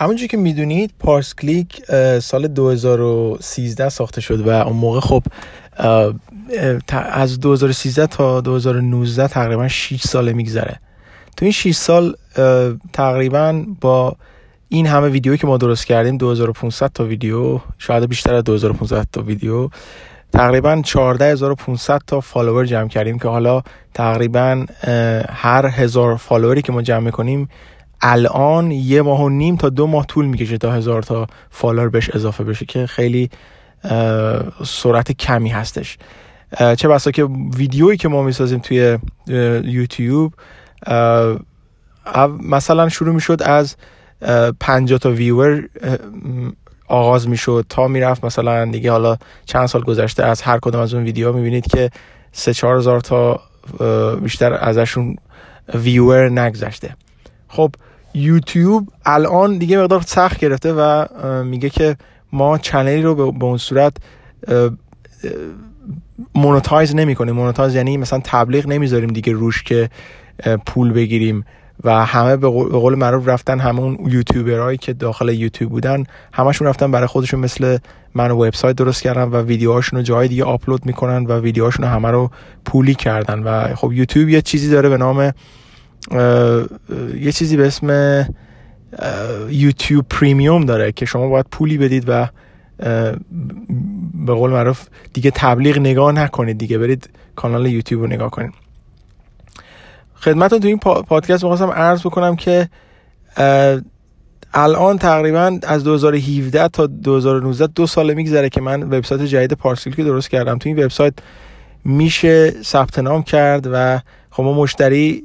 همونجور که می‌دونید پارس کلیک سال 2013 ساخته شد و اون موقع خب از 2013 تا 2019 تقریبا 6 ساله میگذره. تو این 6 سال تقریبا با این همه ویدیو که ما درست کردیم 2500 تا ویدیو شاید بیشتر از 2500 تا ویدیو تقریبا 14500 تا فالوور جمع کردیم که حالا تقریبا هر هزار فالووری که ما جمع می‌کنیم الان یه ماه و نیم تا دو ماه طول می‌کشه تا هزار تا فالوور بهش اضافه بشه که خیلی سرعت کمی هستش. چه بسا که ویدیویی که ما می‌سازیم توی یوتیوب مثلا شروع می‌شد از 50 تا ویور آغاز می‌شد تا می‌رفت مثلا دیگه حالا چند سال گذشته از هر کدوم از اون ویدیو می‌بینید که سه چهار هزار تا بیشتر ازشون ویور نگذشته. خب یوتیوب الان دیگه مقدار سخت گرفته و میگه که ما چنلی رو به اون صورت مونتایز نمی کنیم مونتایز یعنی مثلا تبلیغ نمی‌ذاریم دیگه روش که پول بگیریم و همه به قول معروف رفتن همون یوتیوبرهایی که داخل یوتیوب بودن همشون رفتن برای خودشون مثل من وبسایت درست کردن و ویدیوهاشون رو جای دیگه آپلود می‌کنن و ویدیوهاشون رو همه رو پولی کردن. و خب یوتیوب یه چیزی داره به نام یه چیزی به اسم یوتیوب پریمیوم داره که شما باید پولی بدید و به قول معروف دیگه تبلیغ نگاه نکنید دیگه برید کانال یوتیوب رو نگاه کنید. خدمتتون تو این پادکست می‌خواستم عرض بکنم که الان تقریبا از 2017 تا 2019 دو ساله میگذره که من وبسایت جدید پارسیل که درست کردم. تو این وبسایت میشه ثبت نام کرد و خب ما مشتری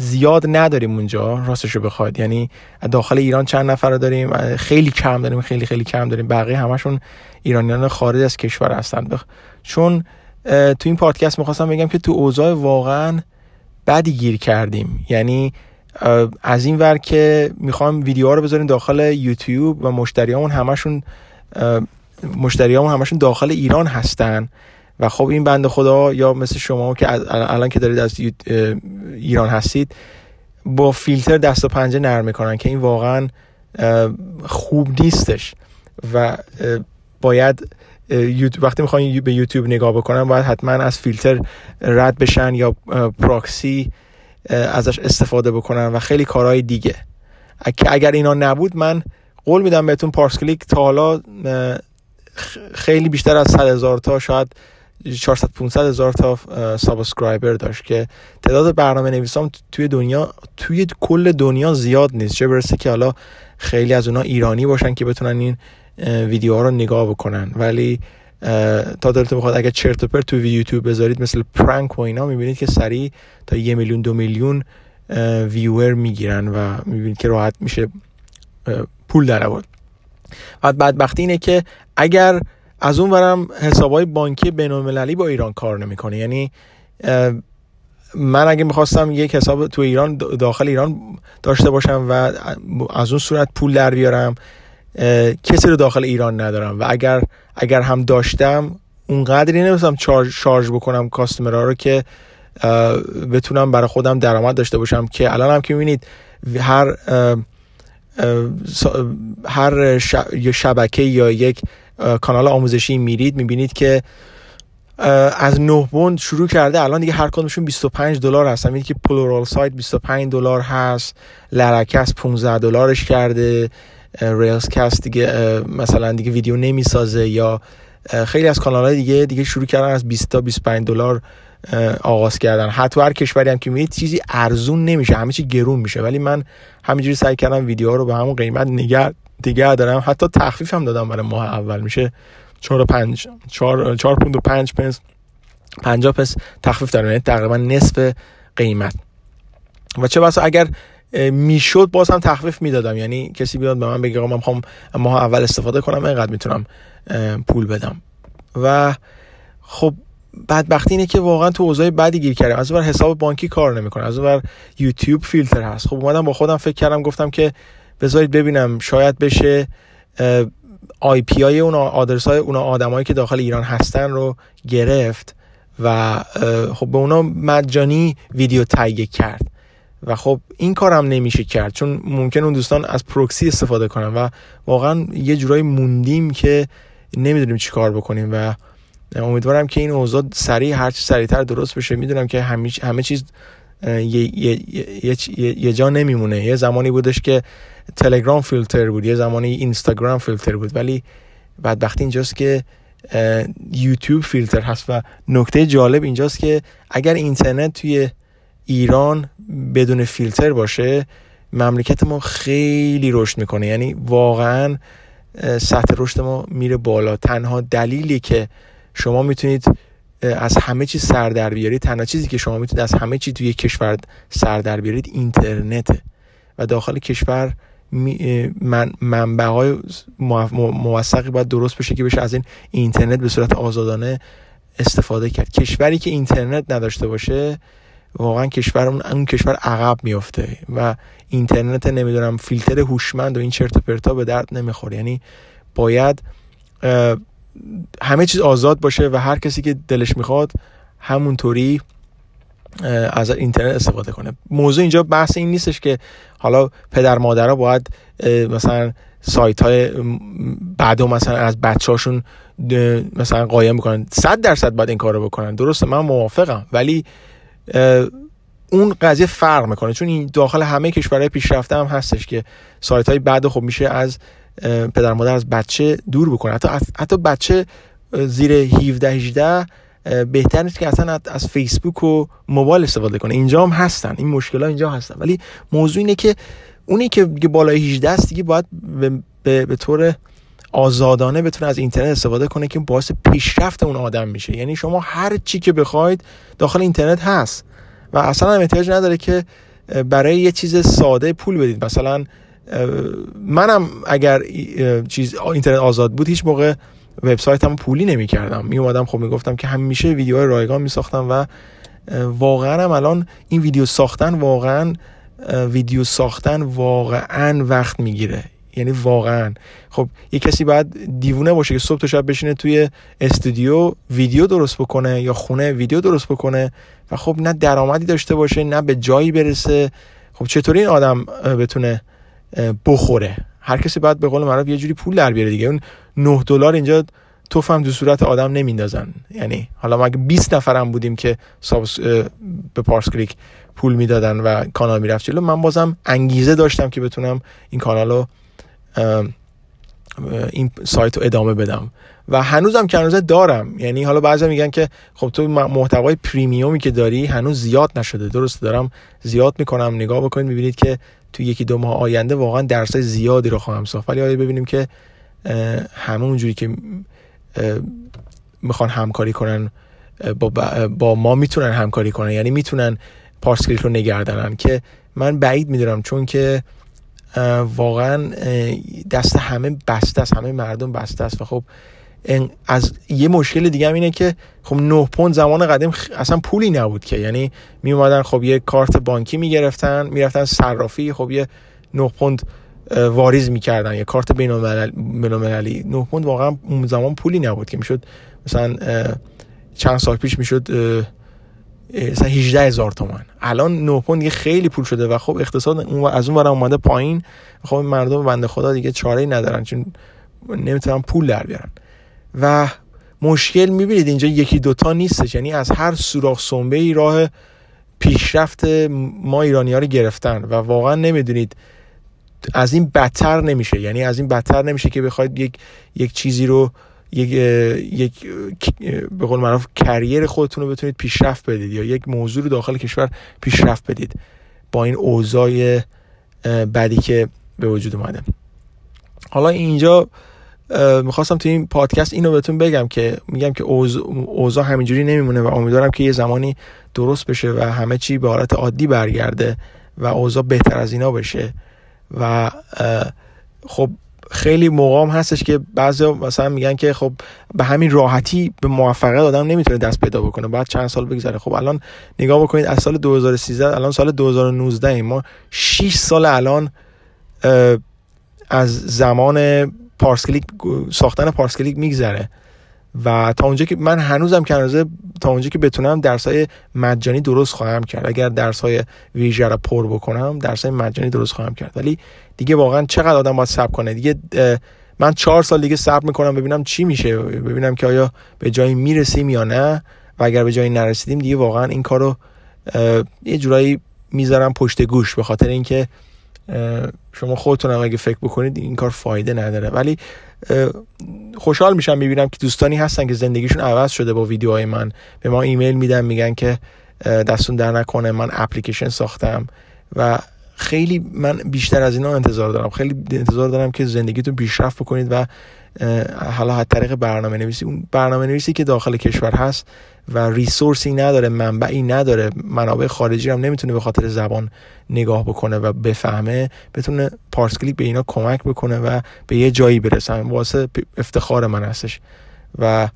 زیاد نداریم اونجا راستش رو بخواید. یعنی داخل ایران چند نفر رو داریم؟ خیلی کم داریم خیلی خیلی کم داریم. بقیه همشون ایرانیان خارج از کشور هستن. چون تو این پادکست می‌خواستم بگم که تو اوضاع واقعا بدی گیر کردیم. یعنی از این ور که می‌خوام ویدیوها رو بذاریم داخل یوتیوب و مشتریامون همشون مشتریامون همشون داخل ایران هستن. و خب این بند خدا یا مثل شما که الان که دارید از ایران هستید با فیلتر دست و پنجه نرم می‌کنن که این واقعا خوب نیستش و باید وقتی می‌خوان به یوتیوب نگاه بکنن باید حتما از فیلتر رد بشن یا پراکسی ازش استفاده بکنن و خیلی کارهای دیگه. که اگر اینا نبود من قول میدم بهتون پارس کلیک تا حالا خیلی بیشتر از 100 هزار تا شاید 400 500 هزار تا subscriber داشت که تعداد برنامه نویسام توی دنیا توی کل دنیا زیاد نیست. چه برسه که حالا خیلی از اونا ایرانی باشن که بتونن این ویدیوها رو نگاه بکنن. ولی تا دلتون بخواد اگر چرت و پرت تو یوتیوب بذارید مثل پرانک و اینا می‌بینید که سریع تا یه میلیون دو میلیون ویور می‌گیرن و می‌بینید که راحت میشه پول در آورد. بعد بدبختی اینه که اگر از اون برم حسابای بانکی بین با ایران کار نمی‌کنه. یعنی من اگه می‌خواستم یک حساب تو ایران داخل ایران داشته باشم و از اون صورت پول در بیارم کسی رو داخل ایران ندارم و اگر اگر هم داشتم اونقدری نمی‌تونم چارج شارژ بکنم کاستمرها رو که بتونم برای خودم درآمد داشته باشم که الان هم که می‌بینید هر هر شبکه یا یک کانال آموزشی میرید می‌بینید که از نه بوند شروع کرده الان دیگه هر کدومشون 25 دلار هستن می‌بینید که پلورال سایت 25 دلار هست Laracasts 15 دلارش کرده RailsCasts دیگه مثلا دیگه ویدیو نمی‌سازه یا خیلی از کانال های دیگه دیگه شروع کردن از 20 تا 25 دلار آغاز کردن. حتی هر کشوری هم که میید چیزی ارزون نمیشه همه چی گرون میشه. ولی من همینجوری سعی کردم ویدیو رو به همون قیمت نگه دیگه دارم. حتی تخفیف هم دادم برای ماه اول. میشه 4 5 4 4 پوند و 5 پنس 50 پس تخفیف دارم. یعنی تقریبا نصف قیمت. و چه بسا اگر می‌شد باز هم تخفیف می‌دادم. یعنی کسی بیاد به من بگه من می‌خوام ماه اول استفاده کنم اینقدر می‌تونم پول بدم. و خب بدبختی اینه که واقعا تو اوضاع بدی گیر کردم. از اون حساب بانکی کار نمی‌کنه. از اون یوتیوب فیلتر هست. خب اومدم با خودم فکر کردم گفتم که بذارید ببینم شاید بشه آی پی های اون آدرس های اون آدمایی که داخل ایران هستن رو گرفت و خب به اونا مجانی ویدیو تایید کرد. و خب این کارم نمیشه کرد چون ممکن اون دوستان از پروکسی استفاده کنن و واقعا یه جورایی موندیم که نمی‌دونیم چی کار بکنیم و امیدوارم که این اوضاع سریع هرچی سریعتر درست بشه. می‌دونم که همه چیز یه, یه،, یه،, یه جا نمیمونه. یه زمانی بودش که تلگرام فیلتر بود یه زمانی اینستاگرام فیلتر بود. ولی بعد وقتی اینجاست که یوتیوب فیلتر هست و نکته جالب اینجاست که اگر اینترنت توی ایران بدون فیلتر باشه مملکت ما خیلی رشد می‌کنه. یعنی واقعا سطح رشد ما میره بالا. تنها دلیلی که شما می‌تونید از همه چیز سر در بیارید. تنها چیزی که شما می‌تونید از همه چیز توی کشور سر در بیارید اینترنته. و داخل کشور من منبع های موثقی باید درست بشه که بشه از این اینترنت به صورت آزادانه استفاده کرد. کشوری که اینترنت نداشته باشه واقعا کشور اون, کشور عقب میفته و اینترنت نمی‌دونم فیلتر هوشمند و این چرت و پرتا به درد نمی‌خوره. یعنی باید همه چیز آزاد باشه و هر کسی که دلش می‌خواد همونطوری از اینترنت استفاده کنه. موضوع اینجا بحث این نیستش که حالا پدر مادرها باید مثلا سایت های بعدو مثلا از بچه هاشون مثلا قایم بکنن صد درصد باید این کارو بکنن. درسته من موافقم. ولی اون قضیه فرق می‌کنه. چون این داخل همه کشورهای پیشرفته هم هستش که سایت های بعد خب میشه از پدر مادر از بچه دور بکنه. حتی حتی بچه زیر 17 18 بهتر نیست که اصلا از فیسبوک و موبایل استفاده کنه. اینجا هم هستن. این مشکل ها اینجا هستن. ولی موضوع اینه که اونی که بالای 18 است دیگه باید به, به, به طور آزادانه بتونه از اینترنت استفاده کنه که باعث پیشرفت اون آدم میشه. یعنی شما هر چی که بخواید داخل اینترنت هست. و اصلا هم احتیاج نداره که برای یه چیز ساده پول بدید. مثلا منم اگر چیز اینترنت آزاد بود هیچ موقع وبسایتم پولی نمی کردم می اومدم خب می‌گفتم که همیشه ویدیوهای رایگان می ساختم و واقعا هم الان این ویدیو ساختن واقعا ویدیو ساختن واقعا وقت می‌گیره. یعنی واقعا. خب یه کسی باید دیوونه باشه که صبح تا شب بشینه توی استودیو ویدیو درست بکنه یا خونه ویدیو درست بکنه و خب نه درآمدی داشته باشه نه به جایی برسه. خب چطوری این آدم بتونه بخوره. هر کسی باید به قول معروف یه جوری پول در بیاره دیگه. اون 9 دلار اینجا توفم دو صورت آدم نمیندازن. یعنی حالا ما اگه 20 نفرم بودیم که به پارس کلیک پول می‌دادن و کانال می‌رفت جلو من بازم انگیزه داشتم که بتونم این کانال رو این سایت رو ادامه بدم. و هنوزم که هنوز دارم. یعنی حالا بعضی میگن که خب تو محتوای پریمیومی که داری هنوز زیاد نشده. درست دارم زیاد می‌کنم. نگاه بکنید می‌بینید که تو یکی دو ماه آینده واقعا درسای زیادی رو خواهم ساخت. ولی ببینیم که همه اونجوری که می‌خوان همکاری کنن با, با ما می‌تونن همکاری کنن. یعنی می‌تونن پارسکریک رو نگردنن که من بعید می‌دونم چون که واقعا دست همه بسته است همه مردم بسته است. و خب از یه مشکل دیگه هم اینه که خب 9 پوند زمان قدیم اصلا پولی نبود که. یعنی می اومدن خب یه کارت بانکی می‌گرفتن می‌رفتن صرافی خب یه 9 پوند واریز می‌کردن. یه کارت بین المللی 9 پوند واقعا اون زمان پولی نبود که می‌شد مثلا چند سال پیش می‌شد مثلا 18 هزار تومن الان 9 پوند خیلی پول شده و خب اقتصاد از اون ور اومده پایین. خب مردم بنده خدا دیگه چاره ندارن چون نمی‌تونن پول در بیارن. و مشکل می‌بینید اینجا یکی دوتا نیستش. یعنی از هر سوراخ سنبه ای راه پیشرفت ما ایرانی ها رو گرفتن و واقعا نمی‌دونید از این بدتر نمیشه. یعنی از این بدتر نمیشه که بخواید یک یک چیزی رو یک یک به قول معروف کریر خودتون رو بتونید پیشرفت بدید یا یک موضوع رو داخل کشور پیشرفت بدید با این اوضاع بدی که به وجود اومده. حالا اینجا می‌خواستم تو این پادکست اینو بهتون بگم که میگم که اوضاع همینجوری نمیمونه و امیدوارم که یه زمانی درست بشه و همه چی به حالت عادی برگرده و اوضاع بهتر از اینا بشه و خب خیلی موقع هستش که بعضی مثلا میگن که خب به همین راحتی به موفقیت آدم نمی‌تونه دست پیدا بکنه. بعد چند سال بگذره. خب الان نگاه بکنید از سال 2013 الان سال 2019 ما 6 سال الان از زمان پارسکلیک ساختن پارسکلیک میگذره. و تا اونجا که من هنوزم که تا اونجا که بتونم درسای مجانی درست خواهم کرد. اگر درسای ویژه رو پر بکنم درسای مجانی درست خواهم کرد. ولی دیگه واقعا چقدر آدم باید صبر کنه؟ دیگه من چهار سال دیگه صبر می‌کنم ببینم چی میشه ببینم که آیا به جایی می‌رسیم یا نه. و اگر به جایی نرسیدیم دیگه واقعا این کارو یه جورایی می‌ذارم پشت گوش به خاطر اینکه شما خودتون اگه فکر بکنید این کار فایده نداره. ولی خوشحال میشم می‌بینم که دوستانی هستن که زندگیشون عوض شده با ویدیوهای من. به ما ایمیل میدن میگن که دستون در نکنه من اپلیکیشن ساختم و خیلی من بیشتر از اینا انتظار دارم. خیلی انتظار دارم که زندگیتون پیشرفت بکنید و حالا از طریق برنامه نویسی اون برنامه نویسی که داخل کشور هست و ریسورسی نداره منبعی نداره منابع خارجی هم نمی‌تونه به خاطر زبان نگاه بکنه و بفهمه بتونه پارس کلیک به اینا کمک بکنه و به یه جایی برسن واسه افتخار من هستش. و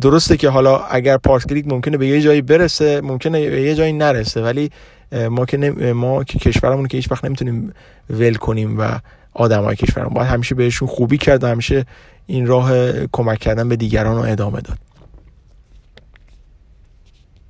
درسته که حالا اگر پارس کلیک ممکنه به یه جایی برسه ممکنه به یه جایی نرسه ولی ما که ما که کشورمون که هیچ وقت نمی‌تونیم ول کنیم و آدمای کشورمون باید همیشه بهشون خوبی کرد و همیشه این راه کمک کردن به دیگران رو ادامه داد.